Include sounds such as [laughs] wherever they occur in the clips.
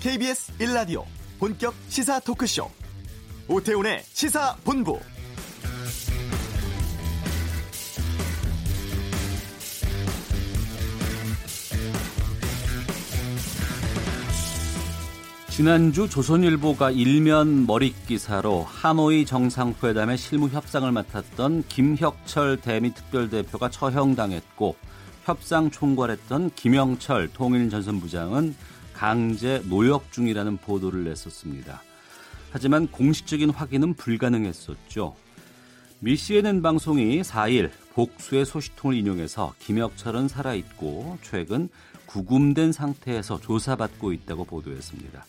KBS 1라디오 본격 시사 토크쇼. 오태훈의 시사본부. 지난주 조선일보가 일면 머릿 기사로 하노이 정상회담의 실무 협상을 맡았던 김혁철 대미 특별대표가 처형당했고 협상 총괄했던 김영철 통일전선부장은 강제 노역 중이라는 보도를 냈었습니다. 하지만 공식적인 확인은 불가능했었죠. 미 CNN 방송이 4일 복수의 소식통을 인용해서 김혁철은 살아있고 최근 구금된 상태에서 조사받고 있다고 보도했습니다.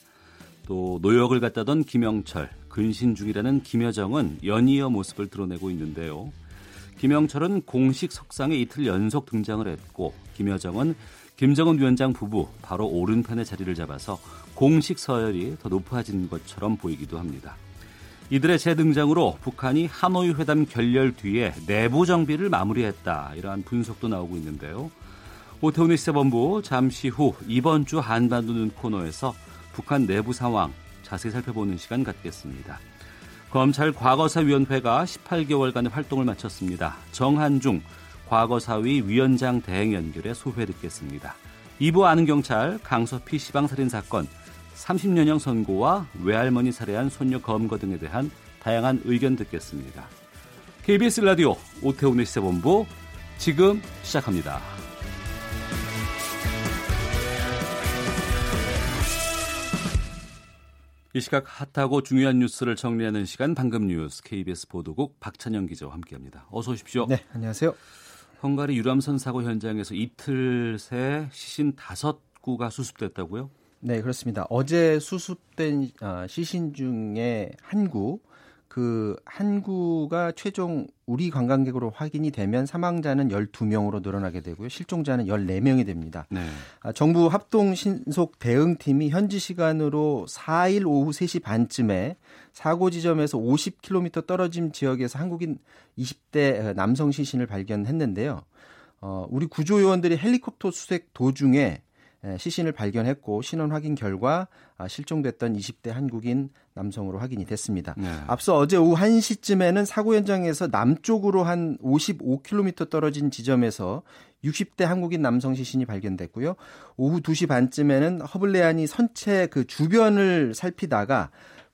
또 노역을 갖다던 김영철, 근신 중이라는 김여정은 연이어 모습을 드러내고 있는데요. 김영철은 공식 석상에 이틀 연속 등장을 했고 김여정은 김정은 위원장 부부 바로 오른편의 자리를 잡아서 공식 서열이 더 높아진 것처럼 보이기도 합니다. 이들의 재등장으로 북한이 하노이 회담 결렬 뒤에 내부 정비를 마무리했다 이러한 분석도 나오고 있는데요. 오태훈의 시사본부 잠시 후 이번 주 한반도 눈 코너에서 북한 내부 상황 자세히 살펴보는 시간 갖겠습니다. 검찰 과거사위원회가 18개월간의 활동을 마쳤습니다. 정한중 과거사위 위원장 대행 연결에 소회 듣겠습니다. 2부 아는 경찰 강서피 시방살인 사건 30년형 선고와 외할머니 살해한 손녀 검거 등에 대한 다양한 의견 듣겠습니다. KBS 라디오 오태훈의 시사본부 지금 시작합니다. 이 시각 핫하고 중요한 뉴스를 정리하는 시간 방금 뉴스 KBS 보도국 박찬영 기자와 함께합니다. 어서 오십시오. 네, 안녕하세요. 헝가리 유람선 사고 현장에서 이틀 새 시신 다섯 구가 수습됐다고요? 네, 그렇습니다. 어제 수습된 어, 시신 중에 한 구, 그 한 구가 최종 우리 관광객으로 확인이 되면 사망자는 12명으로 늘어나게 되고요. 실종자는 14명이 됩니다. 네. 아, 정부 합동 신속 대응팀이 현지 시간으로 4일 오후 3시 반쯤에 사고 지점에서 50km 떨어진 지역에서 한국인 20대 남성 시신을 발견했는데요. 어, 우리 구조요원들이 헬리콥터 수색 도중에 시신을 발견했고 신원 확인 결과 아, 실종됐던 20대 한국인 남성으로 확인이 됐습니다. 네. 앞서 어제 오후 1시쯤에는 사고 현장에서 남쪽으로 한 55km 떨어진 지점에서 60대 한국인 남성 시신이 발견됐고요. 오후 2시 반쯤에는 허블레안이 선체 그 주변을 살피다가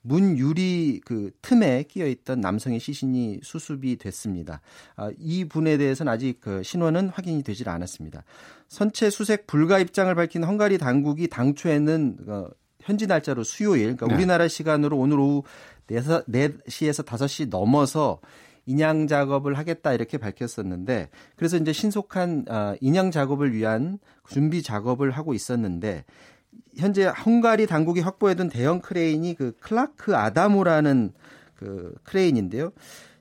문 유리 그 틈에 끼어 있던 남성의 시신이 수습이 됐습니다. 아, 이 분에 대해서는 아직 그 신원은 확인이 되질 않았습니다. 선체 수색 불가 입장을 밝힌 헝가리 당국이 당초에는 어, 현지 날짜로 수요일, 그러니까 네. 우리나라 시간으로 오늘 오후 4시에서 5시 넘어서 인양 작업을 하겠다 이렇게 밝혔었는데 그래서 이제 신속한 어, 인양 작업을 위한 준비 작업을 하고 있었는데 현재 헝가리 당국이 확보해둔 대형 크레인이 그 클라크 아다모라는 그 크레인인데요.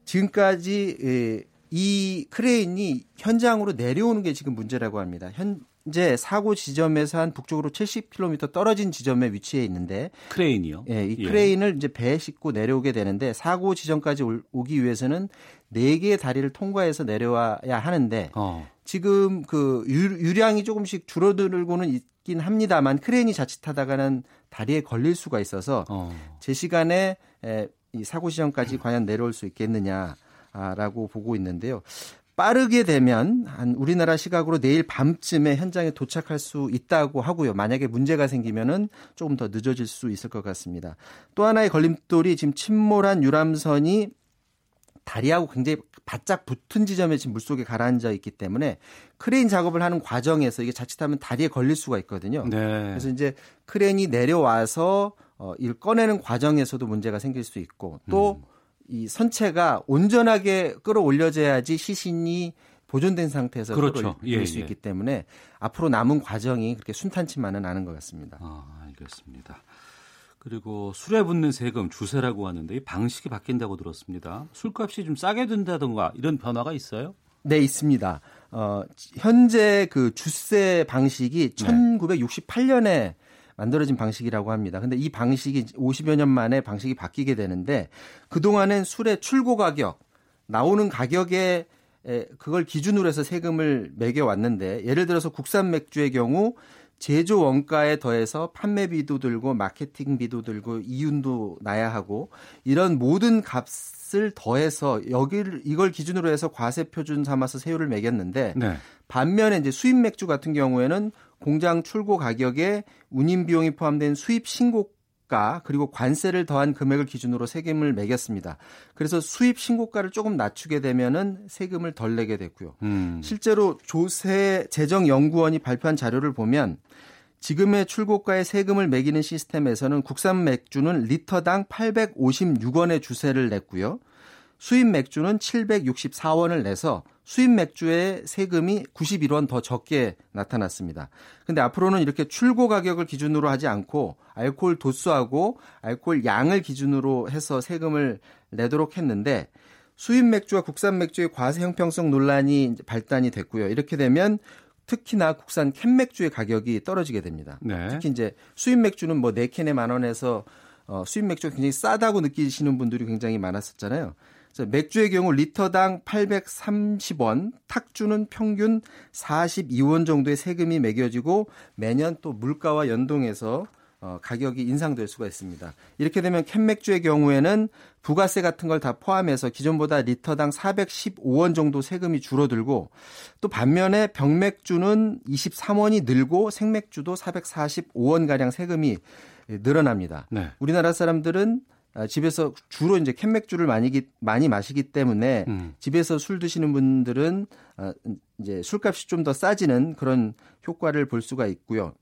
지금까지 이 크레인이 현장으로 내려오는 게 지금 문제라고 합니다. 현재 사고 지점에서 한 북쪽으로 70km 떨어진 지점에 위치해 있는데 크레인이요? 예, 이 예. 크레인을 예. 이제 배에 싣고 내려오게 되는데 사고 지점까지 오기 위해서는 네 개의 다리를 통과해서 내려와야 하는데 어. 지금 그 유량이 조금씩 줄어들고는 있긴 합니다만 크레인이 자칫하다가는 다리에 걸릴 수가 있어서 어. 제 시간에 에, 이 사고 지점까지 과연 내려올 수 있겠느냐라고 보고 있는데요. 빠르게 되면 한 우리나라 시각으로 내일 밤쯤에 현장에 도착할 수 있다고 하고요. 만약에 문제가 생기면은 조금 더 늦어질 수 있을 것 같습니다. 또 하나의 걸림돌이 지금 침몰한 유람선이 다리하고 굉장히 바짝 붙은 지점에 지금 물속에 가라앉아 있기 때문에 크레인 작업을 하는 과정에서 이게 자칫하면 다리에 걸릴 수가 있거든요. 네. 그래서 이제 크레인이 내려와서 어, 이를 꺼내는 과정에서도 문제가 생길 수 있고 또 이 음. 선체가 온전하게 끌어올려져야지 시신이 보존된 상태에서 그렇죠. 끌어올릴 예, 수 예. 있기 때문에 앞으로 남은 과정이 그렇게 순탄치만은 않은 것 같습니다. 아, 알겠습니다. 그리고 술에 붙는 세금 주세라고 하는데 이 방식이 바뀐다고 들었습니다. 술값이 좀 싸게 든다던가 이런 변화가 있어요? 네, 있습니다. 어, 현재 그 주세 방식이 네. 1968년에 만들어진 방식이라고 합니다. 근데 이 방식이 50여 년 만에 방식이 바뀌게 되는데 그동안은 술의 출고 가격, 나오는 가격에 그걸 기준으로 해서 세금을 매겨 왔는데 예를 들어서 국산 맥주의 경우 제조 원가에 더해서 판매비도 들고 마케팅비도 들고 이윤도 나야 하고 이런 모든 값을 더해서 여기를 이걸 기준으로 해서 과세 표준 삼아서 세율을 매겼는데 네. 반면에 이제 수입 맥주 같은 경우에는 공장 출고 가격에 운임 비용이 포함된 수입 신고가 그리고 관세를 더한 금액을 기준으로 세금을 매겼습니다. 그래서 수입 신고가를 조금 낮추게 되면은 세금을 덜 내게 됐고요. 음. 실제로 조세 재정연구원이 발표한 자료를 보면 지금의 출고가의 세금을 매기는 시스템에서는 국산 맥주는 리터당 856원의 주세를 냈고요. 수입 맥주는 764원을 내서 수입 맥주의 세금이 91원 더 적게 나타났습니다. 근데 앞으로는 이렇게 출고 가격을 기준으로 하지 않고 알코올 도수하고 알코올 양을 기준으로 해서 세금을 내도록 했는데 수입 맥주와 국산 맥주의 과세 형평성 논란이 발단이 됐고요. 이렇게 되면 특히나 국산 캔 맥주의 가격이 떨어지게 됩니다. 네. 특히 이제 수입 맥주는 뭐 4캔에 만 원에서 어, 수입 맥주가 굉장히 싸다고 느끼시는 분들이 굉장히 많았었잖아요. 맥주의 경우 리터당 830원, 탁주는 평균 42원 정도의 세금이 매겨지고 매년 또 물가와 연동해서 어, 가격이 인상될 수가 있습니다. 이렇게 되면 캔맥주의 경우에는 부가세 같은 걸 다 포함해서 기존보다 리터당 415원 정도 세금이 줄어들고 또 반면에 병맥주는 23원이 늘고 생맥주도 445원 가량 세금이 늘어납니다. 네. 우리나라 사람들은 아, 집에서 주로 이제 캔맥주를 많이 많이 마시기 때문에 음. 집에서 술 드시는 분들은 아, 이제 술값이 좀 더 싸지는 그런 효과를 볼 수가 있고요.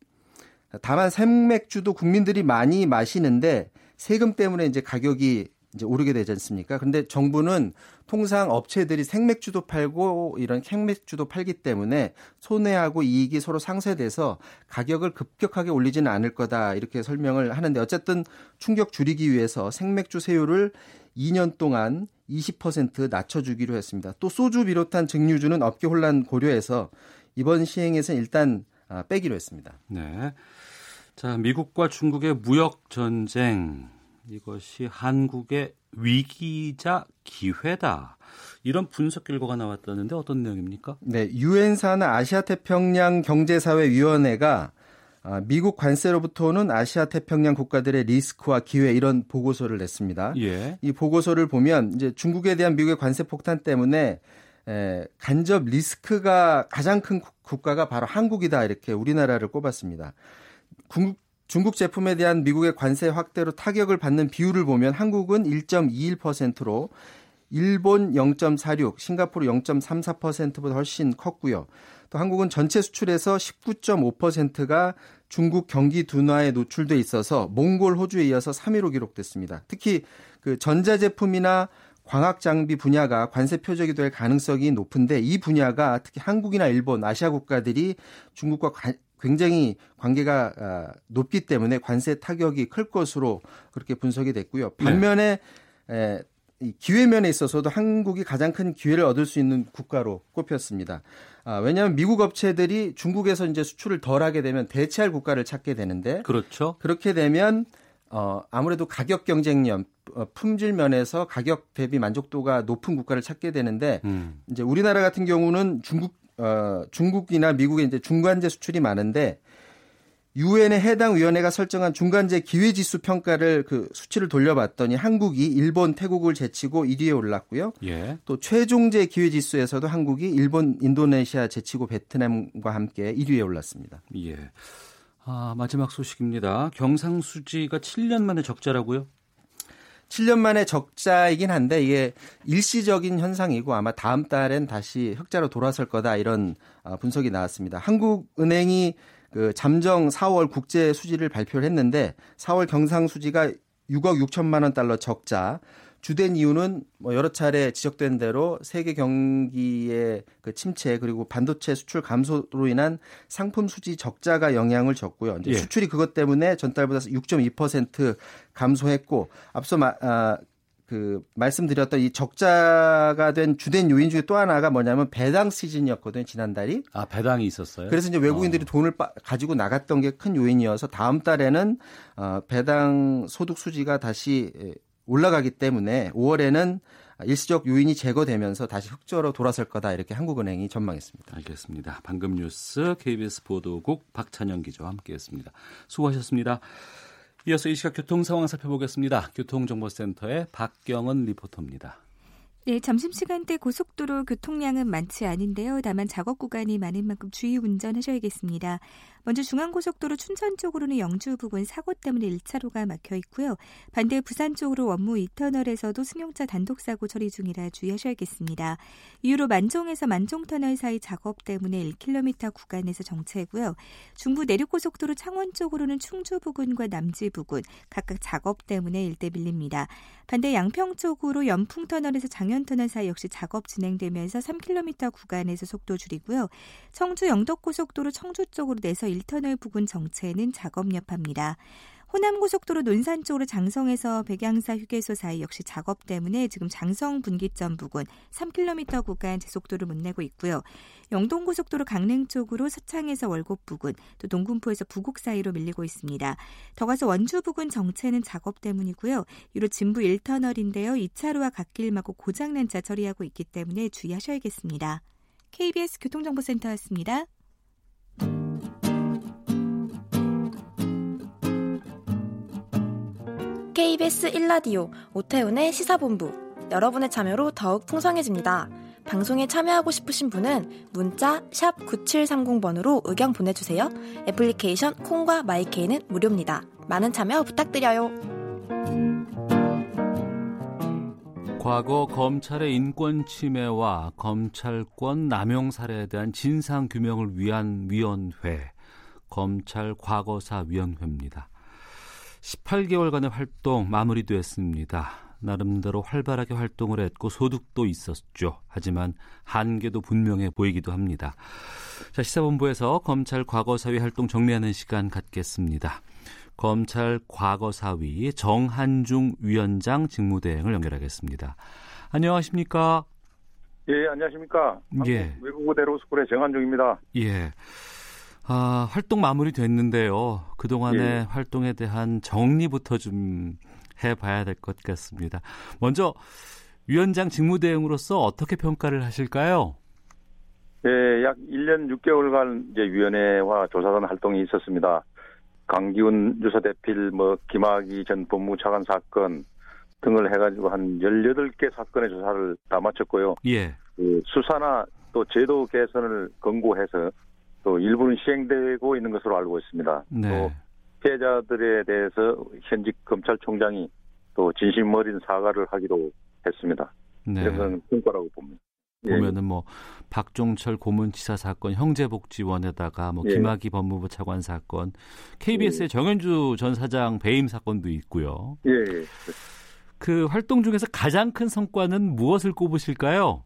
다만 생맥주도 국민들이 많이 마시는데 세금 때문에 이제 가격이 이제 오르게 되지 않습니까? 그런데 정부는 통상 업체들이 생맥주도 팔고 이런 캔맥주도 팔기 때문에 손해하고 이익이 서로 상쇄돼서 가격을 급격하게 올리지는 않을 거다 이렇게 설명을 하는데 어쨌든 충격 줄이기 위해서 생맥주 세율을 2년 동안 20% 낮춰주기로 했습니다. 또 소주 비롯한 증류주는 업계 혼란 고려해서 이번 시행에서 일단 아, 빼기로 했습니다. 네. 자, 미국과 중국의 무역 전쟁 이것이 한국의 위기자 기회다. 이런 분석 결과가 나왔다는데 어떤 내용입니까? 네, 유엔 산하 아시아 태평양 경제사회 위원회가 아, 미국 관세로부터 는 아시아 태평양 국가들의 리스크와 기회 이런 보고서를 냈습니다. 예. 이 보고서를 보면 이제 중국에 대한 미국의 관세 폭탄 때문에 에, 간접 리스크가 가장 큰 국가가 바로 한국이다 이렇게 우리나라를 꼽았습니다. 중국, 제품에 대한 미국의 관세 확대로 타격을 받는 비율을 보면 한국은 1.21%로 일본 0.46, 싱가포르 0.34%보다 훨씬 컸고요. 또 한국은 전체 수출에서 19.5%가 중국 경기 둔화에 노출돼 있어서 몽골, 호주에 이어서 3위로 기록됐습니다. 특히 그 전자제품이나 광학 장비 분야가 관세 표적이 될 가능성이 높은데 이 분야가 특히 한국이나 일본, 아시아 국가들이 중국과 굉장히 관계가 아, 높기 때문에 관세 타격이 클 것으로 그렇게 분석이 됐고요. 반면에 네. 이 기회면에 있어서도 한국이 가장 큰 기회를 얻을 수 있는 국가로 꼽혔습니다. 아, 왜냐하면 미국 업체들이 중국에서 이제 수출을 덜 하게 되면 대체할 국가를 찾게 되는데 그렇죠. 그렇게 되면 어, 아무래도 가격 경쟁력, 어, 품질 면에서 가격 대비 만족도가 높은 국가를 찾게 되는데 음. 이제 우리나라 같은 경우는 중국 어, 중국이나 미국에 이제 중간재 수출이 많은데 유엔의 해당 위원회가 설정한 중간재 기회 지수 평가를 그 수치를 돌려봤더니 한국이 일본, 태국을 제치고 1위에 올랐고요. 예. 또 최종재 기회 지수에서도 한국이 일본, 인도네시아 제치고 베트남과 함께 1위에 올랐습니다. 예. 아, 마지막 소식입니다. 경상수지가 7년 만에 적자라고요? 7년 만에 적자이긴 한데 이게 일시적인 현상이고 아마 다음 달엔 다시 흑자로 돌아설 거다 이런 어, 분석이 나왔습니다. 한국은행이 그 잠정 4월 국제 수지를 발표를 했는데 4월 경상 수지가 6억 6천만 원 달러 적자, 주된 이유는 뭐 여러 차례 지적된 대로 세계 경기의 그 침체 그리고 반도체 수출 감소로 인한 상품 수지 적자가 영향을 줬고요. 이제 예. 수출이 그것 때문에 전달보다 6.2% 감소했고 앞서 마, 아, 그 말씀드렸던 이 적자가 된 주된 요인 중에 또 하나가 뭐냐면 배당 시즌이었거든요 지난달이. 아 배당이 있었어요. 그래서 이제 외국인들이 어. 돈을 빠, 가지고 나갔던 게 큰 요인이어서 다음 달에는 어, 배당 소득 수지가 다시 올라가기 때문에 5월에는 일시적 요인이 제거되면서 다시 흑조로 돌아설 거다 이렇게 한국은행이 전망했습니다. 알겠습니다. 방금 뉴스 KBS 보도국 박찬영 기자와 함께했습니다. 수고하셨습니다. 이어서 이 시각 교통 상황 살펴보겠습니다. 교통정보센터의 박경은 리포터입니다. 네, 점심시간 대 고속도로 교통량은 많지 않은데요. 다만 작업 구간이 많은 만큼 주의 운전하셔야겠습니다. 먼저 중앙고속도로 춘천 쪽으로는 영주 부근 사고 때문에 1차로가 막혀 있고요. 반대 부산 쪽으로 원무 2터널에서도 승용차 단독 사고 처리 중이라 주의하셔야겠습니다. 이후로 만종에서 만종터널 사이 작업 때문에 1km 구간에서 정체고요. 중부 내륙고속도로 창원 쪽으로는 충주 부근과 남지 부근 각각 작업 때문에 일대 밀립니다. 반대 양평 쪽으로 연풍터널에서 장현터널 사이 역시 작업 진행되면서 3km 구간에서 속도 줄이고요. 청주 영덕고속도로 청주 쪽으로 내서 1터널 부근 정체는 작업 여파입니다. 호남고속도로 논산 쪽으로 장성에서 백양사 휴게소 사이 역시 작업 때문에 지금 장성 분기점 부근 3km 구간 제속도를 못 내고 있고요. 영동고속도로 강릉 쪽으로 서창에서 월곡 부근, 또 동군포에서 부곡 사이로 밀리고 있습니다. 더 가서 원주 부근 정체는 작업 때문이고요. 이로 진부 1터널인데요. 2차로와 갓길 막고 고장난 차 처리하고 있기 때문에 주의하셔야겠습니다. KBS 교통정보센터였습니다. KBS 1라디오 오태훈의 시사본부 여러분의 참여로 더욱 풍성해집니다. 방송에 참여하고 싶으신 분은 문자 9730번으로 의견 보내주세요. 애플리케이션 콩과 마이케이는 무료입니다. 많은 참여 부탁드려요. 과거 검찰의 인권 침해와 검찰권 남용 사례에 대한 진상 규명을 위한 위원회 검찰 과거사 위원회입니다. 18개월간의 활동 마무리됐습니다. 나름대로 활발하게 활동을 했고 소득도 있었죠. 하지만 한계도 분명해 보이기도 합니다. 자, 시사본부에서 검찰 과거사위 활동 정리하는 시간 갖겠습니다. 검찰 과거사위 정한중 위원장 직무대행을 연결하겠습니다. 안녕하십니까? 예, 안녕하십니까? 예. 외국어 대로 스쿨의 정한중입니다. 예. 아, 활동 마무리됐는데요. 그동안의 예. 활동에 대한 정리부터 좀 해봐야 될 것 같습니다. 먼저 위원장 직무대행으로서 어떻게 평가를 하실까요? 예, 약 1년 6개월간 이제 위원회와 조사단 활동이 있었습니다. 강기훈 유서대필, 뭐 김학의 전 법무차관 사건 등을 해가지고 한 18개 사건의 조사를 다 마쳤고요. 예. 그 수사나 또 제도 개선을 권고해서 또 일부는 시행되고 있는 것으로 알고 있습니다. 네. 또 피해자들에 대해서 현직 검찰총장이 또 진심 어린 사과를 하기도 했습니다. 네. 이런 건 성과라고 봅니다. 예. 보면은 뭐 박종철 고문치사 사건, 형제복지원에다가 뭐 예. 김학의 법무부 차관 사건, KBS의 정현주 전 사장 배임 사건도 있고요. 예, 예. 그 활동 중에서 가장 큰 성과는 무엇을 꼽으실까요?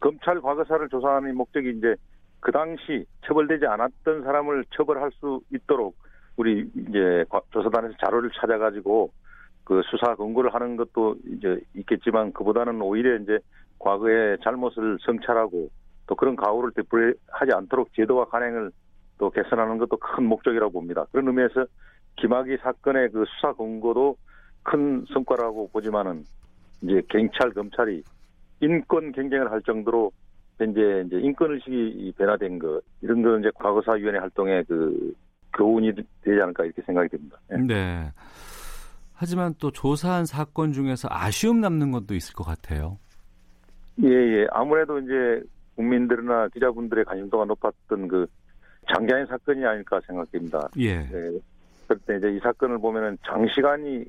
검찰 과거사를 조사하는 목적이 이제 그 당시 처벌되지 않았던 사람을 처벌할 수 있도록 우리 이제 과- 조사단에서 자료를 찾아가지고 그 수사 권고를 하는 것도 이제 있겠지만 그보다는 오히려 이제 과거의 잘못을 성찰하고 또 그런 가오를 되풀이하지 않도록 제도와 관행을 또 개선하는 것도 큰 목적이라고 봅니다. 그런 의미에서 김학의 사건의 그 수사 권고도 큰 성과라고 보지만은 이제 경찰 검찰이 인권 경쟁을 할 정도로 현재 이제 인권 의식이 변화된 것 이런 거 이제 과거사위원회 활동의 그 교훈이 되지 않을까 이렇게 생각이 듭니다. 예. 네. 하지만 또 조사한 사건 중에서 아쉬움 남는 것도 있을 것 같아요. 예, 예. 아무래도 이제 국민들이나 기자분들의 관심도가 높았던 그 장자연 사건이 아닐까 생각됩니다. 예. 예. 그때 이제 이 사건을 보면은 장시간이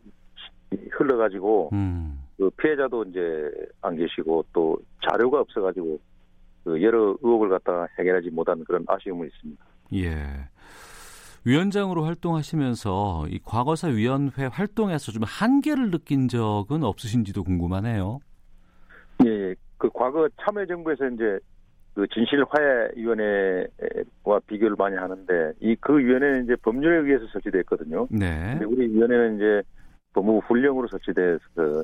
흘러가지고 음. 그 피해자도 이제 안 계시고 또 자료가 없어가지고 그 여러 의혹을 갖다가 해결하지 못한 그런 아쉬움은 있습니다. 예. 위원장으로 활동하시면서 이 과거사 위원회 활동에서 좀 한계를 느낀 적은 없으신지도 궁금하네요. 예, 예. 그 과거 참여정부에서 이제 그 진실화해위원회와 비교를 많이 하는데 이 그 위원회는 이제 법률에 의해서 설치됐거든요. 네. 근데 우리 위원회는 이제 법무부 훈령으로 설치돼서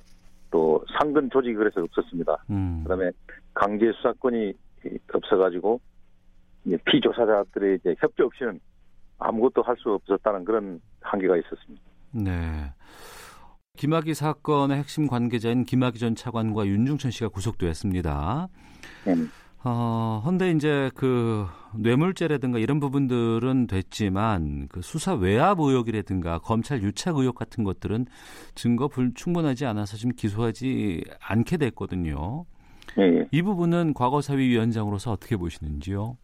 또 상근 조직이 그래서 없었습니다. 음. 그다음에 강제 수사권이 없어가지고 피조사자들의 이제 협조 없이는 아무것도 할 수 없었다는 그런 한계가 있었습니다. 네. 김학의 사건의 핵심 관계자인 김학의 전 차관과 윤중천 씨가 구속되었습니다. 네. 어, 헌데 이제 그 뇌물죄라든가 이런 부분들은 됐지만 그 수사 외압 의혹이라든가 검찰 유착 의혹 같은 것들은 증거 불 충분하지 않아서 지금 기소하지 않게 됐거든요. 예, 이 부분은 과거 사위 위원장으로서 어떻게 보시는지요?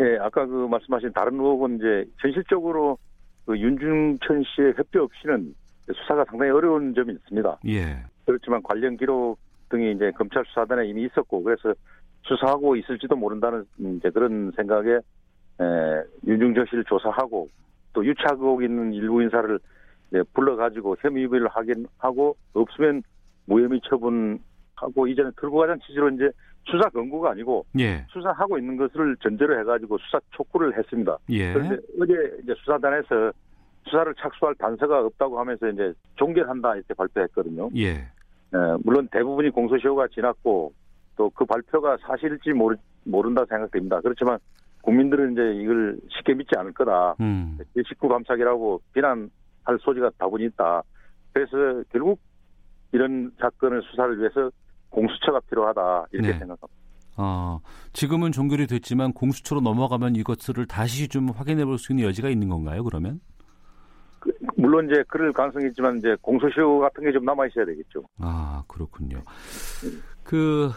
예, 아까 그 말씀하신 다른 의혹은 이제 현실적으로 그 윤중천 씨의 협조 없이는 수사가 상당히 어려운 점이 있습니다. 예. 그렇지만 관련 기록 등이 이제 검찰 수사단에 이미 있었고 그래서 수사하고 있을지도 모른다는 이제 그런 생각에 에, 윤중천 씨를 조사하고 또 유착 의혹 있는 일부 인사를 불러가지고 혐의 유비를 하긴 하고 없으면 무혐의 처분 하고 이전에 들고 가자는 취지로 이제 수사 권고가 아니고 예. 수사하고 있는 것을 전제로 해가지고 수사 촉구를 했습니다. 예. 그런데 어제 이제 수사단에서 수사를 착수할 단서가 없다고 하면서 이제 종결한다 이렇게 발표했거든요. 예. 에, 물론 대부분이 공소시효가 지났고 또 그 발표가 사실일지 모르, 모른다 생각됩니다. 그렇지만 국민들은 이제 이걸 쉽게 믿지 않을 거다. 음. 식구 감착이라고 비난할 소지가 다분히 있다. 그래서 결국 이런 사건을 수사를 위해서 공수처가 필요하다 이렇게 네. 생각합니다. 어, 지금은 종결이 됐지만 공수처로 넘어가면 이것들을 다시 좀 확인해 볼 수 있는 여지가 있는 건가요, 그러면? 그, 물론 이제 그럴 가능성이 있지만 이제 공소시효 같은 게 좀 남아 있어야 되겠죠. 아, 그렇군요. 그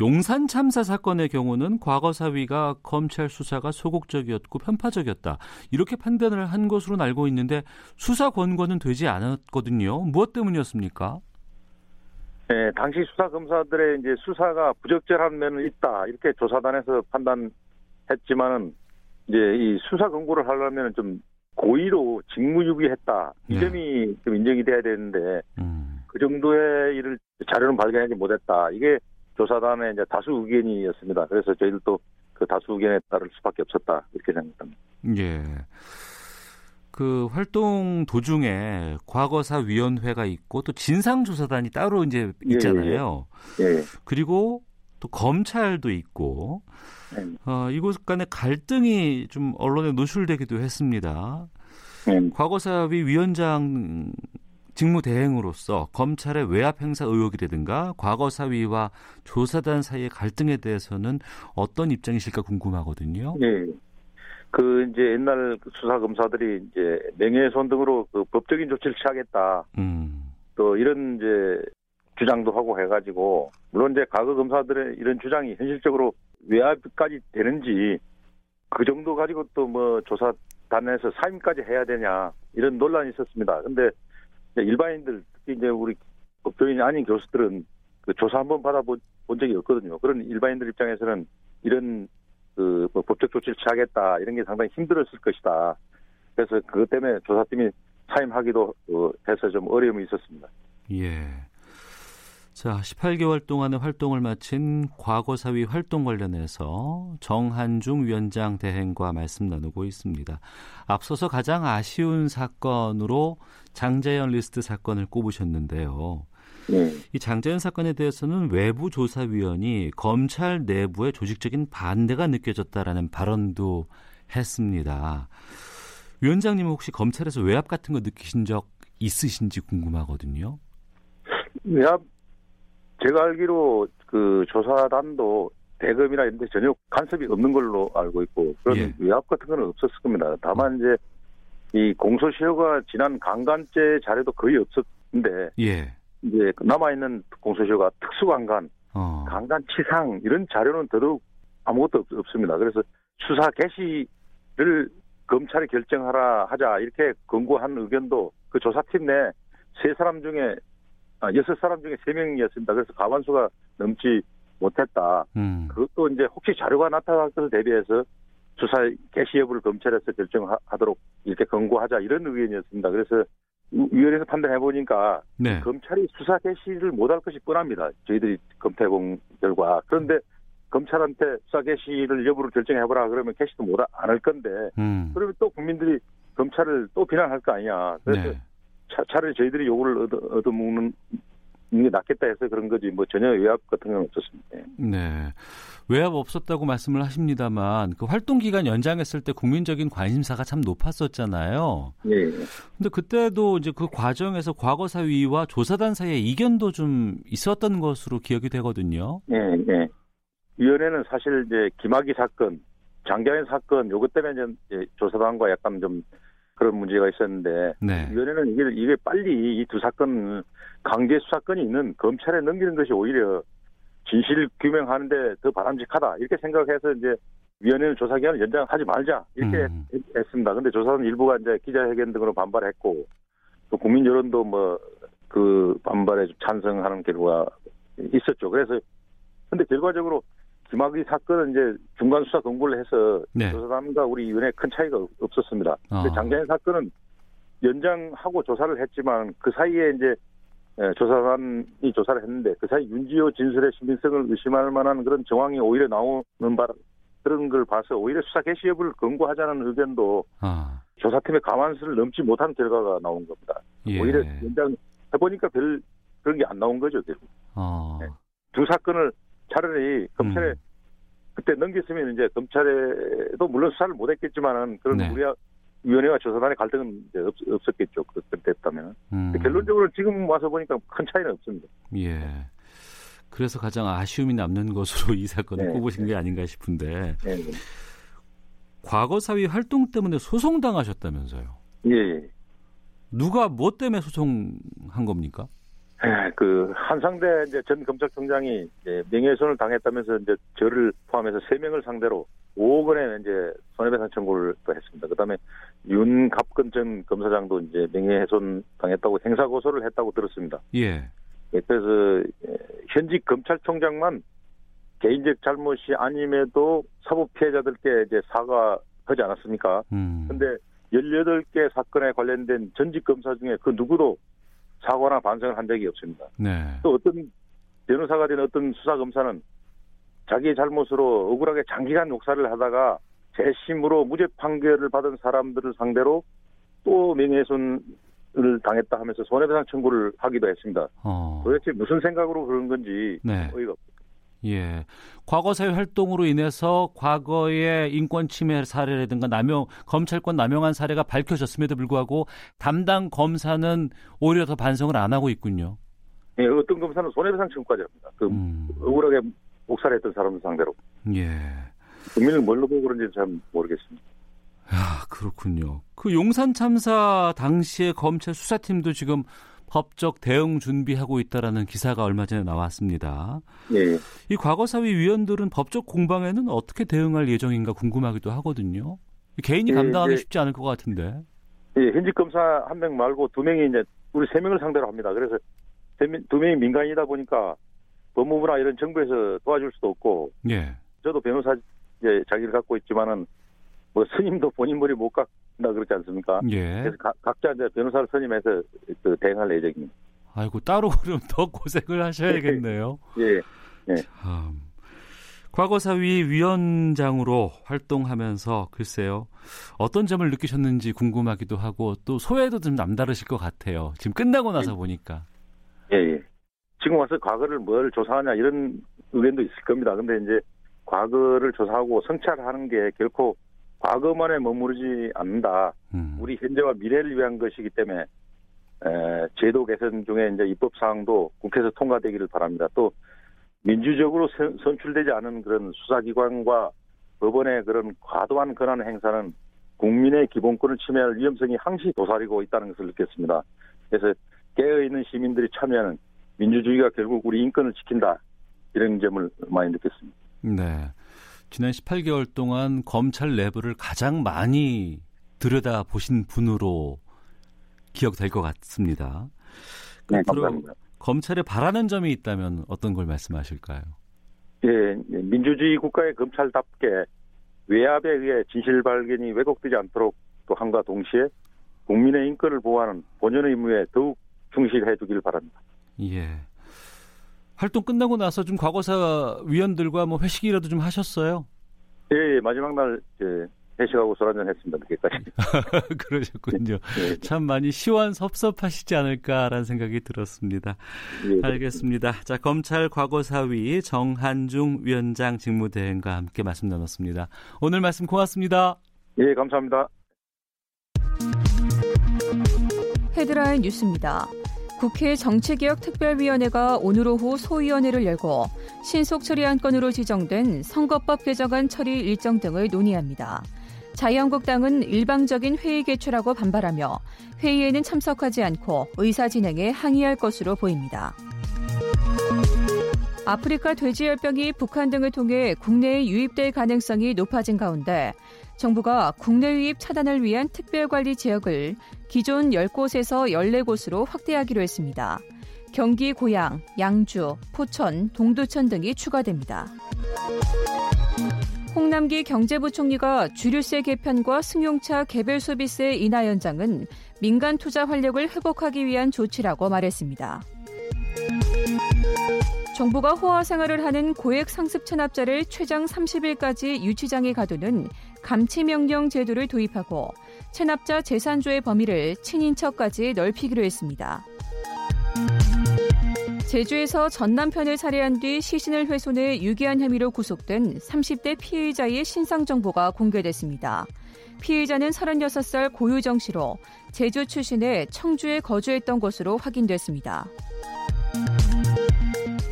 용산 참사 사건의 경우는 과거 사위가 검찰 수사가 소극적이었고 편파적이었다. 이렇게 판단을 한 것으로는 알고 있는데 수사 권고는 되지 않았거든요. 무엇 때문이었습니까? 네, 당시 수사 검사들의 이제 수사가 부적절한 면은 있다 이렇게 조사단에서 판단했지만은 이제 이 수사 권고를 하려면 좀 고의로 직무유기했다 이 네. 점이 좀 인정이 돼야 되는데 음, 그 정도의 일을 자료는 발견하지 못했다 이게 조사단의 이제 다수 의견이었습니다. 그래서 저희들도 그 다수 의견에 따를 수밖에 없었다 이렇게 생각합니다. 예. 그 활동 도중에 과거사 위원회가 있고 또 진상조사단이 따로 이제 예, 있잖아요. 예, 그리고 또 검찰도 있고 예. 어, 이곳 간의 갈등이 좀 언론에 노출되기도 했습니다. 예. 과거사위 위원장 직무 대행으로서 검찰의 외압 행사 의혹이라든가 과거사위와 조사단 사이의 갈등에 대해서는 어떤 입장이실까 궁금하거든요. 예. 그 이제 옛날 그 수사 검사들이 이제 명예훼손 등으로 그 법적인 조치를 취하겠다. 음, 또 이런 이제 주장도 하고 해가지고 물론 이제 과거 검사들의 이런 주장이 현실적으로 외압까지 되는지 그 정도 가지고 또 뭐 조사단에서 사임까지 해야 되냐 이런 논란이 있었습니다. 근데 일반인들 특히 이제 우리 법조인이 아닌 교수들은 그 조사 한번 받아본 본 적이 없거든요. 그런 일반인들 입장에서는 이런 그 뭐 법적 조치를 취하겠다 이런 게 상당히 힘들었을 것이다. 그래서 그것 때문에 조사팀이 사임하기도 어, 해서 좀 어려움이 있었습니다. 예. 자, 18개월 동안의 활동을 마친 과거사위 활동 관련해서 정한중 위원장 대행과 말씀 나누고 있습니다. 앞서서 가장 아쉬운 사건으로 장자연 리스트 사건을 꼽으셨는데요. 네. 이 장자연 사건에 대해서는 외부 조사위원이 검찰 내부의 조직적인 반대가 느껴졌다라는 발언도 했습니다. 위원장님은 혹시 검찰에서 외압 같은 거 느끼신 적 있으신지 궁금하거든요. 외압 제가 알기로 그 조사단도 대검이나 이런 데 전혀 간섭이 없는 걸로 알고 있고 그런 예. 외압 같은 건 없었을 겁니다. 다만 이제 이 공소시효가 지난 강간죄 자료도 거의 없었는데 예. 이제 남아 있는 공소시효가 특수강간, 어. 강간치상 이런 자료는 더더욱 아무것도 없, 없습니다. 그래서 수사 개시를 검찰이 결정하라 하자 이렇게 권고한 의견도 그 조사팀 내 세 사람 중에 아, 여섯 사람 중에 세 명이었습니다. 그래서 과반수가 넘지 못했다. 음. 그것도 이제 혹시 자료가 나타날 것을 대비해서 수사 개시 여부를 검찰에서 결정하도록 이렇게 권고하자 이런 의견이었습니다. 그래서 위- 위원회에서 판단해 보니까 네. 검찰이 수사 개시를 못할 것이 뻔합니다. 저희들이 검토해 본 결과. 그런데 검찰한테 수사 개시를 여부를 결정해 보라 그러면 개시도 못 안 할 건데 음. 그러면 또 국민들이 검찰을 또 비난할 거 아니냐. 그래서 네. 차, 차라리 저희들이 요구를 얻어, 얻어먹는 게 낫겠다 해서 그런 거지 뭐 전혀 외압 같은 건 없었습니다. 예. 네. 외압 없었다고 말씀을 하십니다만 그 활동 기간 연장했을 때 국민적인 관심사가 참 높았었잖아요. 예. 근데 그때도 이제 그 과정에서 과거사위와 조사단 사이에 이견도 좀 있었던 것으로 기억이 되거든요. 예, 예. 위원회는 사실 이제 김학의 사건, 장자연 사건 요것 때문에 이제 조사단과 약간 좀 그런 문제가 있었는데 네. 위원회는 이게 이게 빨리 이 두 사건 강제 수사건이 있는 검찰에 넘기는 것이 오히려 진실 규명하는데 더 바람직하다 이렇게 생각해서 이제 위원회는 조사 기간을 연장하지 말자 이렇게 음. 했- 했습니다. 근데 조사단 일부가 이제 기자회견 등으로 반발했고 또 국민 여론도 뭐 그 반발에 좀 찬성하는 결과가 있었죠. 그래서 근데 결과적으로 김학의 사건은 이제 중간 수사 공고를 해서 네. 조사단과 우리 위원회 큰 차이가 없- 없었습니다. 근데 아. 장자연 사건은 연장하고 조사를 했지만 그 사이에 이제 예, 조사관이 조사를 했는데 그 사이 윤지호 진술의 신빙성을 의심할 만한 그런 정황이 오히려 나오는 바 그런 걸 봐서 오히려 수사 개시 여부를 권고하자는 의견도 아, 조사팀의 감안수를 넘지 못한 결과가 나온 겁니다. 예. 오히려 연장 해보니까 별 그런 게 안 나온 거죠. 결국. 어. 네. 두 사건을 차라리 검찰에 음. 그때 넘겼으면 이제 검찰에도 물론 수사를 못했겠지만은 그런 네. 우리 위원회와 조사단의 갈등은 이제 없, 없었겠죠. 그때 됐다면. 음. 결론적으로 지금 와서 보니까 큰 차이는 없습니다. 예. 그래서 가장 아쉬움이 남는 것으로 [laughs] 이 사건을 네. 꼽으신 게 아닌가 싶은데 예, 예. 과거 사위 활동 때문에 소송 당하셨다면서요? 예, 예. 누가 뭐 때문에 소송한 겁니까? 에, 그 한상대 이제 전 검찰총장이 명예훼손을 당했다면서 이제 저를 포함해서 세 명을 상대로 5억 원의 이제 손해배상 청구를 또 했습니다. 그다음에 윤갑근 전 검사장도 이제 명예훼손 당했다고 행사 고소를 했다고 들었습니다. 예. 예, 그래서 에, 현직 검찰총장만 개인적 잘못이 아님에도 사법 피해자들께 이제 사과하지 않았습니까? 음. 근데 18개 사건에 관련된 전직 검사 중에 그 누구도 사과나 반성을 한 적이 없습니다. 네. 또 어떤 변호사가 된 어떤 수사 검사는 자기의 잘못으로 억울하게 장기간 욕사를 하다가 재심으로 무죄 판결을 받은 사람들을 상대로 또 명예훼손을 당했다 하면서 손해배상 청구를 하기도 했습니다. 어. 도대체 무슨 생각으로 그런 건지 네. 어이가 없 예. 과거 사회 활동으로 인해서 과거의 인권 침해 사례라든가 남용 검찰권 남용한 사례가 밝혀졌음에도 불구하고 담당 검사는 오히려 더 반성을 안 하고 있군요. 예, 어떤 검사는 손해배상 청구까지 합니다. 그 음. 억울하게 목살했던 사람들 상대로. 예. 국민을 뭘로 보고 그런지 잘 모르겠습니다. 아, 그렇군요. 그 용산 참사 당시에 검찰 수사팀도 지금 법적 대응 준비하고 있다라는 기사가 얼마 전에 나왔습니다. 예, 이 과거사위 위원들은 법적 공방에는 어떻게 대응할 예정인가 궁금하기도 하거든요. 개인이 예, 감당하기 이제- 쉽지 않을 것 같은데. 예, 현직 검사 한 명 말고 두 명이 이제 우리 세 명을 상대로 합니다. 그래서 두 명이 민간이다 보니까 법무부나 이런 정부에서 도와줄 수도 없고 예. 저도 변호사 이제 자기를 갖고 있지만은 뭐 스님도 본인 머리 못 깎는다 그렇지 않습니까? 예. 그래서 가- 각자 이제 변호사를 선임해서 그 대응할 예정입니다. 아이고 따로 그럼 더 고생을 하셔야겠네요. [laughs] 예, 참. 과거사위 위원장으로 활동하면서 글쎄요 어떤 점을 느끼셨는지 궁금하기도 하고 또 소회도 좀 남다르실 것 같아요. 지금 끝나고 나서 보니까. 예, 예. 지금 와서 과거를 뭘 조사하냐 이런 의견도 있을 겁니다. 근데 이제 과거를 조사하고 성찰하는 게 결코 과거만에 머무르지 않는다. 음. 우리 현재와 미래를 위한 것이기 때문에 에, 제도 개선 중에 이제 입법 사항도 국회에서 통과되기를 바랍니다. 또 민주적으로 선- 선출되지 않은 그런 수사기관과 법원의 그런 과도한 권한 행사는 국민의 기본권을 침해할 위험성이 항시 도사리고 있다는 것을 느꼈습니다. 그래서 깨어 있는 시민들이 참여하는 민주주의가 결국 우리 인권을 지킨다 이런 점을 많이 느꼈습니다. 네. 지난 18개월 동안 검찰 내부를 가장 많이 들여다 보신 분으로 기억될 것 같습니다. 네, 감사합니다. 검찰에 바라는 점이 있다면 어떤 걸 말씀하실까요? 예, 예, 민주주의 국가의 검찰답게 외압에 의해 진실 발견이 왜곡되지 않도록 또 함과 동시에 국민의 인권을 보호하는 본연의 임무에 더욱 충실해 주길 바랍니다. 예. 활동 끝나고 나서 좀 과거사 위원들과 뭐 회식이라도 좀 하셨어요? 예, 예, 마지막 날 예, 회식하고 술 한잔 했습니다. 늦게까지. [laughs] 그러셨군요. 네. 참 많이 시원 섭섭하시지 않을까라는 생각이 들었습니다. 네, 알겠습니다. 자, 검찰 과거사위 정한중 위원장 직무대행과 함께 말씀 나눴습니다. 오늘 말씀 고맙습니다. 예, 감사합니다. 헤드라인 뉴스입니다. 국회 정치개혁특별위원회가 오늘 오후 소위원회를 열고 신속 처리 안 건으로 지정된 선거법 개정안 처리 일정 등을 논의합니다. 자유한국당은 일방적인 회의 개최라고 반발하며 회의에는 참석하지 않고 의사 진행에 항의할 것으로 보입니다. 아프리카 돼지열병이 북한 등을 통해 국내에 유입될 가능성이 높아진 가운데 정부가 국내 유입 차단을 위한 특별관리 지역을 기존 10곳에서 14곳으로 확대하기로 했습니다. 경기 고양, 양주, 포천, 동두천 등이 추가됩니다. 홍남기 경제부총리가 주류세 개편과 승용차 개별 소비세 인하 연장은 민간 투자 활력을 회복하기 위한 조치라고 말했습니다. 정부가 호화 생활을 하는 고액 상습 체납자를 최장 30일까지 유치장에 가두는 감치명령 제도를 도입하고 체납자 재산조의 범위를 친인척까지 넓히기로 했습니다. 제주에서 전 남편을 살해한 뒤 시신을 훼손해 유기한 혐의로 구속된 30대 피해자의 신상 정보가 공개됐습니다. 피해자는 36살 고유정 씨로 제주 출신의 청주에 거주했던 것으로 확인됐습니다.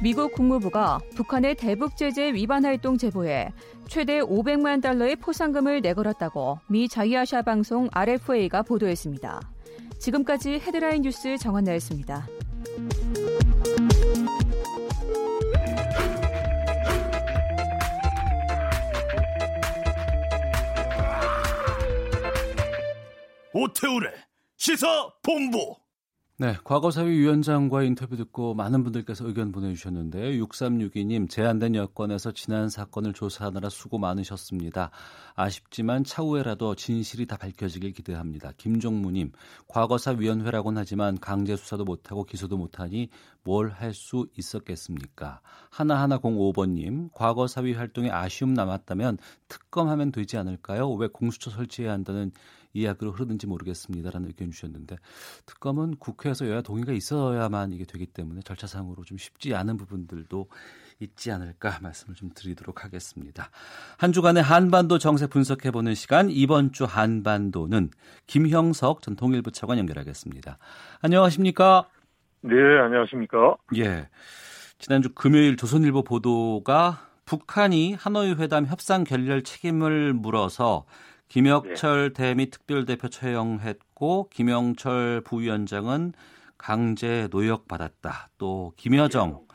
미국 국무부가 북한의 대북 제재 위반 활동 제보에 최대 500만 달러의 포상금을 내걸었다고 미 자이아샤 방송 RFA가 보도했습니다. 지금까지 헤드라인 뉴스 정한나였습니다. 오태우래 시사 본부 네, 과거사위 위원장과 인터뷰 듣고 많은 분들께서 의견 보내주셨는데요. 6362님, 제한된 여건에서 지난 사건을 조사하느라 수고 많으셨습니다. 아쉽지만 차후에라도 진실이 다 밝혀지길 기대합니다. 김종무님, 과거사위원회라고는 하지만 강제 수사도 못하고 기소도 못하니 뭘 할 수 있었겠습니까? 하나하나 05번님, 과거사위 활동에 아쉬움 남았다면 특검하면 되지 않을까요? 왜 공수처 설치해야 한다는 이야기로 흐르는지 모르겠습니다라는 의견 주셨는데 특검은 국회에서 여야 동의가 있어야만 이게 되기 때문에 절차상으로 좀 쉽지 않은 부분들도 있지 않을까 말씀을 좀 드리도록 하겠습니다. 한 주간의 한반도 정세 분석해보는 시간 이번 주 한반도는 김형석 전 통일부 차관 연결하겠습니다. 안녕하십니까? 네, 안녕하십니까? 예. 지난주 금요일 조선일보 보도가 북한이 하노이 회담 협상 결렬 책임을 물어서 김혁철 네. 대미 특별대표 처형했고 김영철 부위원장은 강제 노역 받았다. 또 김여정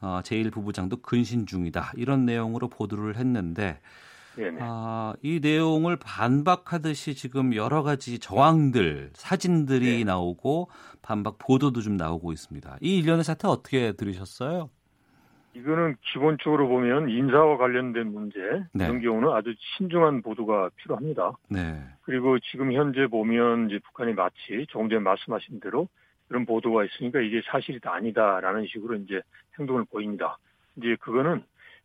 어, 제1부부장도 근신 중이다. 이런 내용으로 보도를 했는데 아, 이 내용을 반박하듯이 지금 여러 가지 저항들, 사진들이 네. 나오고 반박 보도도 좀 나오고 있습니다. 이 일련의 사태 어떻게 들으셨어요? 이거는 기본적으로 보면 인사와 관련된 문제 네. 이런 경우는 아주 신중한 보도가 필요합니다. 네. 그리고 지금 현재 보면 이제 북한이 마치 조금 전에 말씀하신 대로 그런 보도가 있으니까 이게 사실이 아니다라는 식으로 이제 행동을 보입니다. 이제 그거는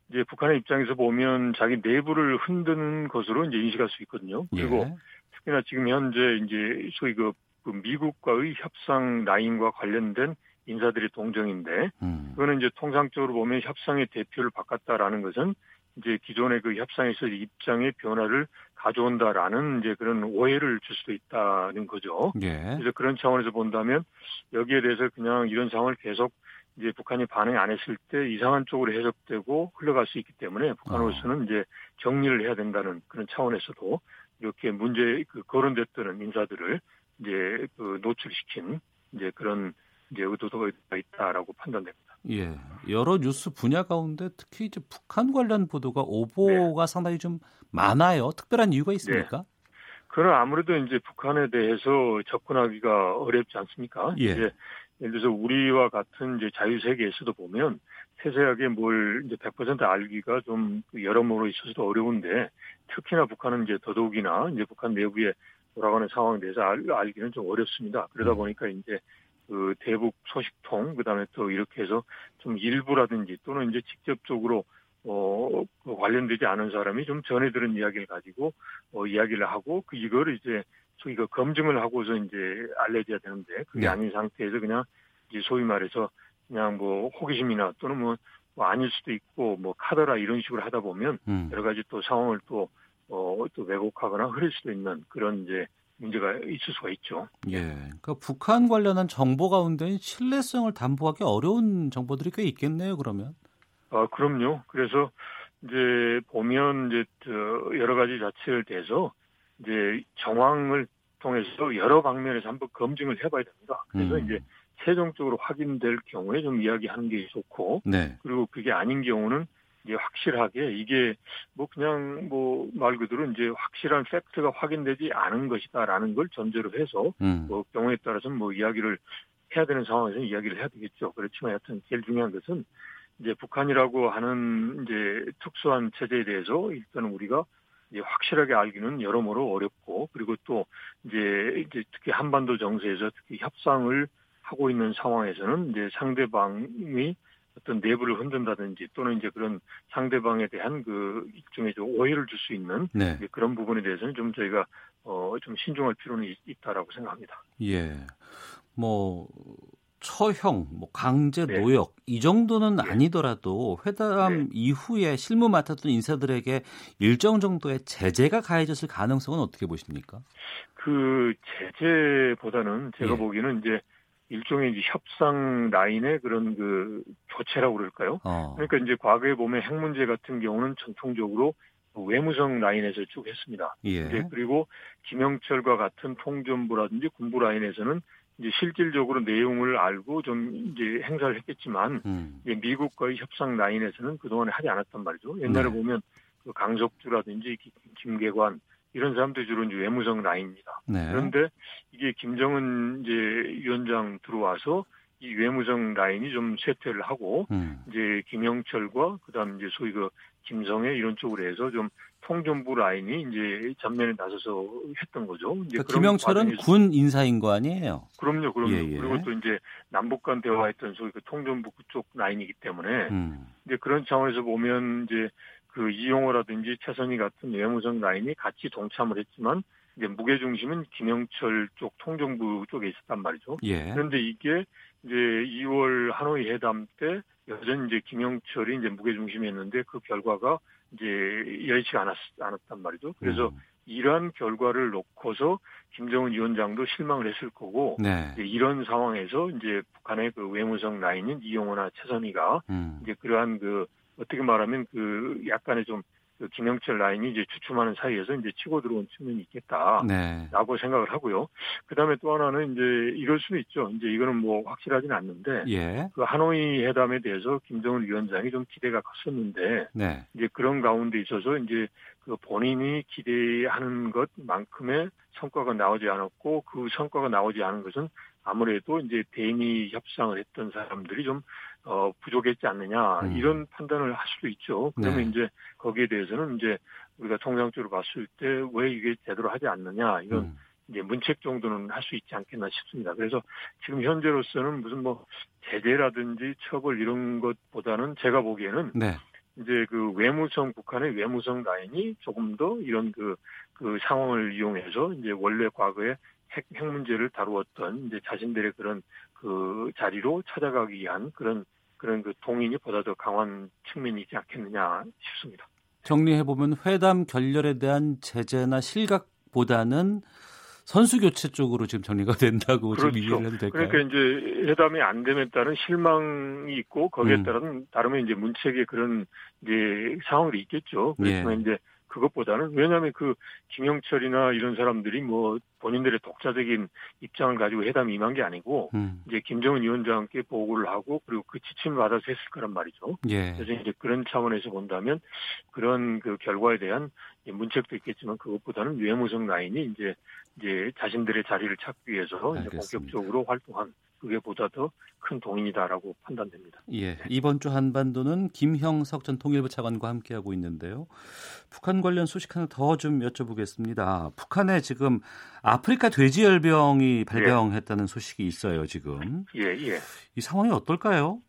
이제 북한의 입장에서 보면 자기 내부를 흔드는 것으로 이제 인식할 수 있거든요. 그리고 예. 특히나 지금 현재 이제 소위 그 미국과의 협상 라인과 관련된 인사들이 동정인데 음. 그거는 이제 통상적으로 보면 협상의 대표를 바꿨다라는 것은 이제 기존의 그 협상에서 입장의 변화를 가져온다라는 이제 그런 오해를 줄 수도 있다는 거죠. 예. 그래서 그런 차원에서 본다면 여기에 대해서 그냥 이런 상황을 계속 이제 북한이 반응 안 했을 때 이상한 쪽으로 해석되고 흘러갈 수 있기 때문에 북한으로서는 어. 이제 정리를 해야 된다는 그런 차원에서도 이렇게 문제 그 거론됐던 인사들을 이제 그 노출시킨 이제 그런 이제 의도가 있다라고 판단됩니다. 예, 여러 뉴스 분야 가운데 특히 이제 북한 관련 보도가 오보가 네. 상당히 좀 많아요. 특별한 이유가 있습니까? 네. 그럼 아무래도 이제 북한에 대해서 접근하기가 어렵지 않습니까? 예. 이제 예를 들어서 우리와 같은 이제 자유 세계에서도 보면 세세하게 뭘 이제 100% 알기가 좀 여러모로 있어서도 어려운데 특히나 북한은 이제 더더욱이나 이제 북한 내부에 돌아가는 상황에 대해서 알, 알기는 좀 어렵습니다. 그러다 음. 보니까 이제 그 대북 소식통 그다음에 또 이렇게 해서 좀 일부라든지 또는 이제 직접적으로 어, 그 관련되지 않은 사람이 좀 전해 들은 이야기를 가지고 어, 이야기를 하고 그 이거를 이제 소위 그 검증을 하고서 이제 알려져야 되는데 그게 네. 아닌 상태에서 그냥 이제 소위 말해서 그냥 뭐 호기심이나 또는 뭐, 뭐 아닐 수도 있고 뭐 카더라 이런 식으로 하다 보면 음. 여러 가지 또 상황을 또 어, 또 왜곡하거나 흐릴 수도 있는 그런 이제 문제가 있을 수가 있죠. 예. 그러니까 북한 관련한 정보 가운데 신뢰성을 담보하기 어려운 정보들이 꽤 있겠네요, 그러면. 아, 그럼요. 그래서 이제 보면 이제 여러 가지 자체를 대해서 이제 정황을 통해서 여러 방면에서 한번 검증을 해봐야 됩니다. 그래서 음. 이제 최종적으로 확인될 경우에 좀 이야기하는 게 좋고, 네. 그리고 그게 아닌 경우는 이제 확실하게 이게 뭐 그냥 뭐 말 그대로 이제 확실한 팩트가 확인되지 않은 것이다라는 걸 전제로 해서 음. 뭐 경우에 따라서는 뭐 이야기를 해야 되는 상황에서 이야기를 해야 되겠죠. 그렇지만 하여튼 제일 중요한 것은 이제 북한이라고 하는 이제 특수한 체제에 대해서 일단 우리가 이제 확실하게 알기는 여러모로 어렵고 그리고 또 이제 이제 특히 한반도 정세에서 특히 협상을 하고 있는 상황에서는 이제 상대방이 어떤 내부를 흔든다든지 또는 이제 그런 상대방에 대한 그 일종의 좀 오해를 줄 수 있는 네. 그런 부분에 대해서는 좀 저희가 어 좀 신중할 필요는 있, 있다라고 생각합니다. 예. 뭐 처형, 뭐 강제 네. 노역 이 정도는 네. 아니더라도 회담 네. 이후에 실무 맡았던 인사들에게 일정 정도의 제재가 가해졌을 가능성은 어떻게 보십니까? 그 제재보다는 제가 예. 보기에는 이제 일종의 이제 협상 라인의 그런 그 교체라고 그럴까요? 어. 그러니까 이제 과거에 보면 핵 문제 같은 경우는 전통적으로 외무성 라인에서 쭉 했습니다. 예. 이제 그리고 김영철과 같은 통전부라든지 군부 라인에서는 이제 실질적으로 내용을 알고 좀 이제 행사를 했겠지만 음. 이제 미국과의 협상 라인에서는 그동안에 하지 않았단 말이죠. 옛날에 네. 보면 그 강석주라든지 김계관 이런 사람들이 주로 이제 외무성 라인입니다. 네. 그런데 이게 김정은 이제 위원장 들어와서 이 외무성 라인이 좀 쇠퇴를 하고 음. 이제 김영철과 그다음 이제 소위 그 김성애 이런 쪽으로 해서 좀 통전부 라인이 이제 전면에 나서서 했던 거죠. 이제 그러니까 김영철은 군 인사인 거 아니에요? 그럼요, 그럼요. 예, 예. 그리고 또 이제 남북 간 대화했던 소위 그 통전부 그쪽 라인이기 때문에 음. 이제 그런 차원에서 보면 이제 그 이용호라든지 최선희 같은 외무성 라인이 같이 동참을 했지만 이제 무게 중심은 김영철 쪽 통정부 쪽에 있었단 말이죠. 예. 그런데 이게 이제 2월 하노이 회담 때 여전히 이제 김영철이 이제 무게 중심이었는데 그 결과가 이제 여의치가 않았, 않았단 말이죠. 그래서 음. 이러한 결과를 놓고서 김정은 위원장도 실망을 했을 거고 네. 이런 상황에서 이제 북한의 그 외무성 라인인 이용호나 최선희가 음. 이제 그러한 그 어떻게 말하면 그 약간의 좀그 김영철 라인이 이제 주춤하는 사이에서 이제 치고 들어온 측면이 있겠다라고 네. 생각을 하고요. 그 다음에 또 하나는 이제 이럴 수는 있죠. 이제 이거는 뭐 확실하지는 않는데 예. 그 하노이 회담에 대해서 김정은 위원장이 좀 기대가 컸었는데 네. 이제 그런 가운데 있어서 이제 그 본인이 기대하는 것만큼의 성과가 나오지 않았고 그 성과가 나오지 않은 것은 아무래도 이제 대미 협상을 했던 사람들이 좀 어, 부족했지 않느냐 음. 이런 판단을 할 수도 있죠. 그러면 네. 이제 거기에 대해서는 이제 우리가 통상적으로 봤을 때 왜 이게 제대로 하지 않느냐 이런 음. 이제 문책 정도는 할 수 있지 않겠나 싶습니다. 그래서 지금 현재로서는 무슨 뭐 제재라든지 처벌 이런 것보다는 제가 보기에는 네. 이제 그 외무성 북한의 외무성 라인이 조금 더 이런 그, 그 상황을 이용해서 이제 원래 과거에 핵, 핵 문제를 다루었던 이제 자신들의 그런 그 자리로 찾아가기 위한 그런 그런 그 동인이 보다 더 강한 측면이 있지 않겠느냐 싶습니다. 정리해 보면 회담 결렬에 대한 제재나 실각보다는 선수 교체 쪽으로 지금 정리가 된다고 그렇죠. 지금 이해를 해도 될까요? 그러니까 이제 회담이 안 됨에 따른 실망이 있고 거기에 음. 따른 다르면 이제 문책의 그런 이제 상황이 있겠죠. 그렇지만 예. 이제 그것보다는 왜냐하면 그 김영철이나 이런 사람들이 뭐 본인들의 독자적인 입장을 가지고 회담 임한 게 아니고 음. 이제 김정은 위원장께 보고를 하고 그리고 그 지침을 받아서 했을 거란 말이죠. 예. 그래서 이제 그런 차원에서 본다면 그런 그 결과에 대한 문책도 있겠지만 그것보다는 외무성 라인이 이제 이제 자신들의 자리를 찾기 위해서 이제 본격적으로 활동한 그게 보다 더 큰 동인이다라고 판단됩니다. 예, 이번 주 한반도는 김형석 전 통일부 차관과 함께하고 있는데요. 북한 관련 소식 하나 더 좀 여쭤보겠습니다. 북한에 지금 아프리카 돼지열병이 발병했다는 예. 소식이 있어요, 지금. 예, 예. 이 상황이 어떨까요?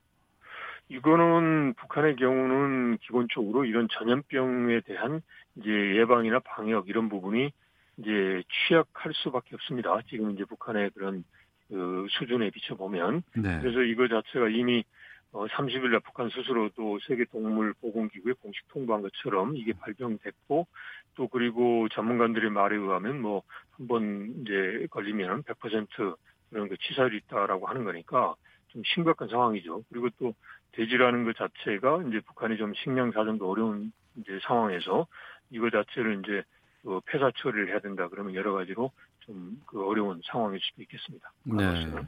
이거는 북한의 경우는 기본적으로 이런 전염병에 대한 이제 예방이나 방역 이런 부분이 이제 취약할 수밖에 없습니다. 지금 이제 북한의 그런 그 수준에 비춰 보면 네. 그래서 이거 자체가 이미 어 30일 날 북한 스스로도 세계 동물 보건 기구에 공식 통보한 것처럼 이게 발병됐고 또 그리고 전문가들의 말에 의하면 뭐 한 번 이제 걸리면 100% 그런 그 치사율이 있다라고 하는 거니까 좀 심각한 상황이죠. 그리고 또 돼지라는 것 자체가 이제 북한이 좀 식량 사정도 어려운 이제 상황에서 이거 자체를 이제 그 폐사 처리를 해야 된다 그러면 여러 가지로 좀 그 어려운 상황일 수도 있겠습니다. 네. 네.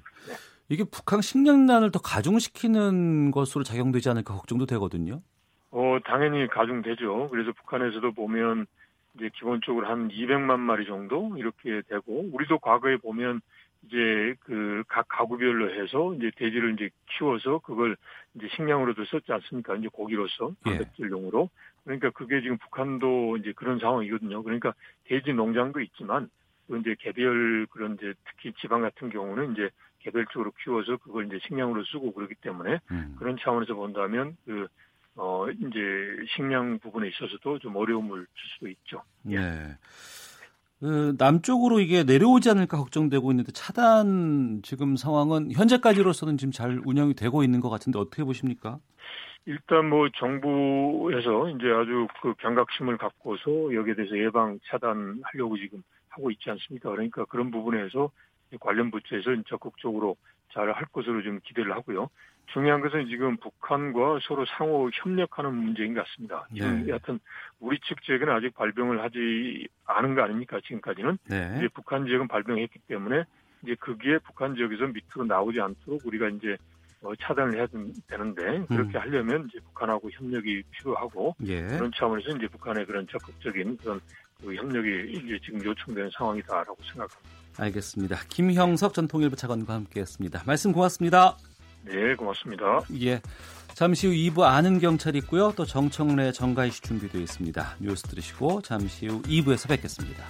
이게 북한 식량난을 더 가중시키는 것으로 작용되지 않을까 걱정도 되거든요. 어 당연히 가중되죠. 그래서 북한에서도 보면 이제 기본적으로 한 200만 마리 정도 이렇게 되고 우리도 과거에 보면 이제 그 각 가구별로 해서 이제 돼지를 이제 키워서 그걸 이제 식량으로도 썼지 않습니까? 이제 고기로서 단백질용으로. 예. 그러니까 그게 지금 북한도 이제 그런 상황이거든요. 그러니까 돼지 농장도 있지만 또 이제 개별 그런 이제 특히 지방 같은 경우는 이제 개별적으로 키워서 그걸 이제 식량으로 쓰고 그러기 때문에 음. 그런 차원에서 본다면 그 어, 이제 식량 부분에 있어서도 좀 어려움을 줄 수도 있죠. 예. 네. 그 남쪽으로 이게 내려오지 않을까 걱정되고 있는데 차단 지금 상황은 현재까지로서는 지금 잘 운영이 되고 있는 것 같은데 어떻게 보십니까? 일단 뭐 정부에서 이제 아주 그 경각심을 갖고서 여기에 대해서 예방 차단하려고 지금 하고 있지 않습니까? 그러니까 그런 부분에서 관련 부처에서 적극적으로 잘 할 것으로 좀 기대를 하고요. 중요한 것은 지금 북한과 서로 상호 협력하는 문제인 것 같습니다. 지금 네. 여하튼 우리 측 지역은 아직 발병을 하지 않은 거 아닙니까? 지금까지는 네. 이제 북한 지역은 발병했기 때문에 이제 거기에 북한 지역에서 밑으로 나오지 않도록 우리가 이제 어, 차단을 해야 되는데 그렇게 음. 하려면 이제 북한하고 협력이 필요하고 예. 그런 차원에서 이제 북한의 그런 적극적인 그런 그 협력이 이제 지금 요청되는 상황이다라고 생각합니다. 알겠습니다. 김형석 전 통일부 차관과 함께했습니다. 말씀 고맙습니다. 네, 고맙습니다. 예. 잠시 후 2부 아는 경찰 있고요. 또 정청래 정가희 씨 준비되어 있습니다. 뉴스 들으시고 잠시 후 2부에서 뵙겠습니다.